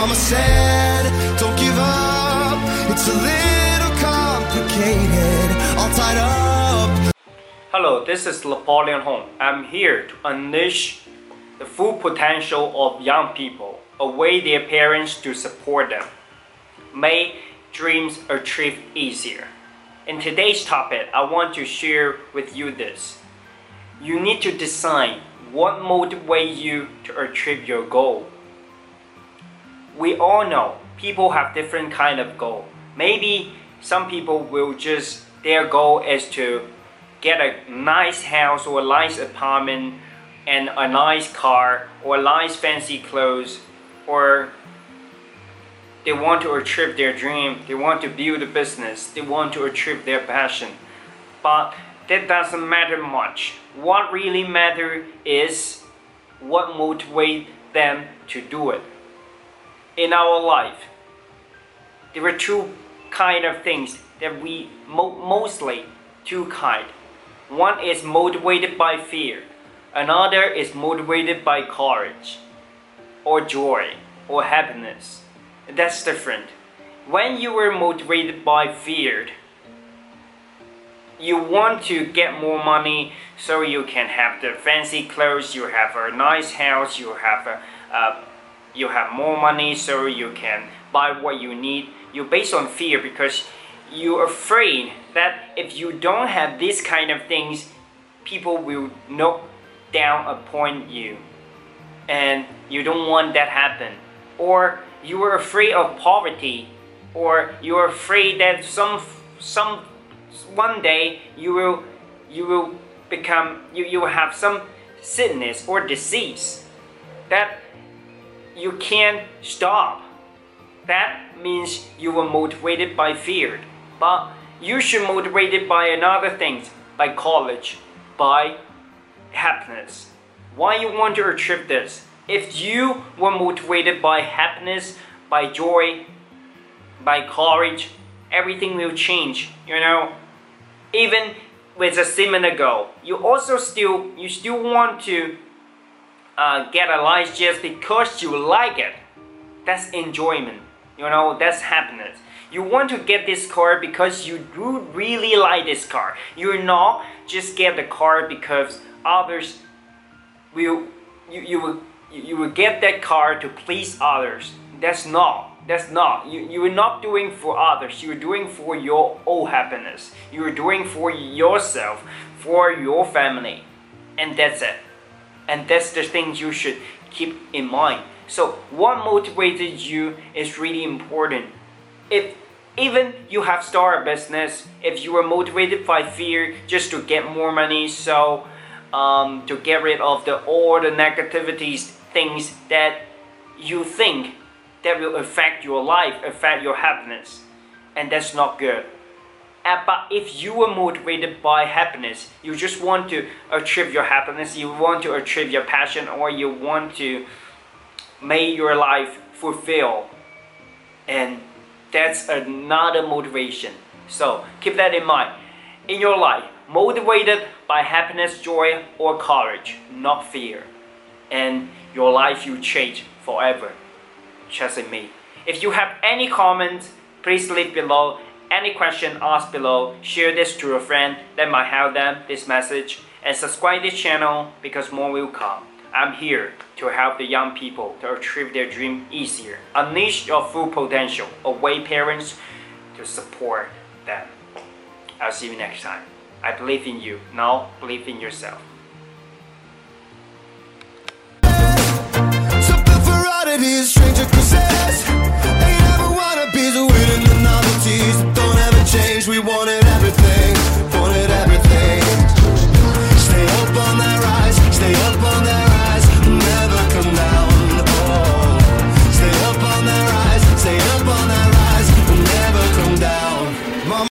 mama said, don't give up. It's a little complicated, all tied up. Hello, this is Napoleon Hong. I'm here to unleash the full potential of young people, away their parents to support them. Make dreams achieve easier. In today's topic, I want to share with you this. You need to decide what motivates you to achieve your goal. We all know people have different kind of goal. Maybe some people will just their goal is to get a nice house or a nice apartment and a nice car or nice fancy clothes or they want to achieve their dream, they want to build a business, they want to achieve their passion. But that doesn't matter much. What really matters is what motivates them to do it. In our life, there are two kind of things that we mo mostly two kind. One is motivated by fear, another is motivated by courage, or joy, or happiness. That's different. When you were motivated by fear, you want to get more money so you can have the fancy clothes, you have a nice house, you have a, uh, you have more money so you can buy what you need. You based on fear because you're afraid that if you don't have this kind of things, people will knock down upon you, and you don't want that happen. Or you are afraid of poverty, or you're afraid that some some one day you will you will become you, you will have some sickness or disease that you can't stop. That means you were motivated by fear. But you should motivated by another things, by college, by happiness. Why you want to achieve this? If you were motivated by happiness, by joy, by courage, everything will change. You know, even with a similar goal, you also still you still want to uh, get a life just because you like it. That's enjoyment. You know, that's happiness. You want to get this car because you do really like this car. You're not just get the car because others will you, you will you will get that car to please others. That's not. That's not. You, you are not doing for others. You're doing for your own happiness. You're doing for yourself, for your family. And that's it. And that's the thing you should keep in mind. So what motivated you is really important. If even you have started a business, if you are motivated by fear just to get more money, so um, to get rid of the all the negativities, things that you think that will affect your life, affect your happiness, and that's not good. Uh, but if you are motivated by happiness, you just want to achieve your happiness, you want to achieve your passion, or you want to make your life fulfill, and that's another motivation. So keep that in mind. In your life, motivated by happiness, joy, or courage, not fear. And your life will change forever. Trust in me. If you have any comments, please leave below. Any question, ask below. Share this to a friend that might help them this message. And subscribe this channel because more will come. I'm here to help the young people to achieve their dream easier. Unleash your full potential. Away parents to support them. I'll see you next time. I believe in you. Now believe in yourself. So built for stranger.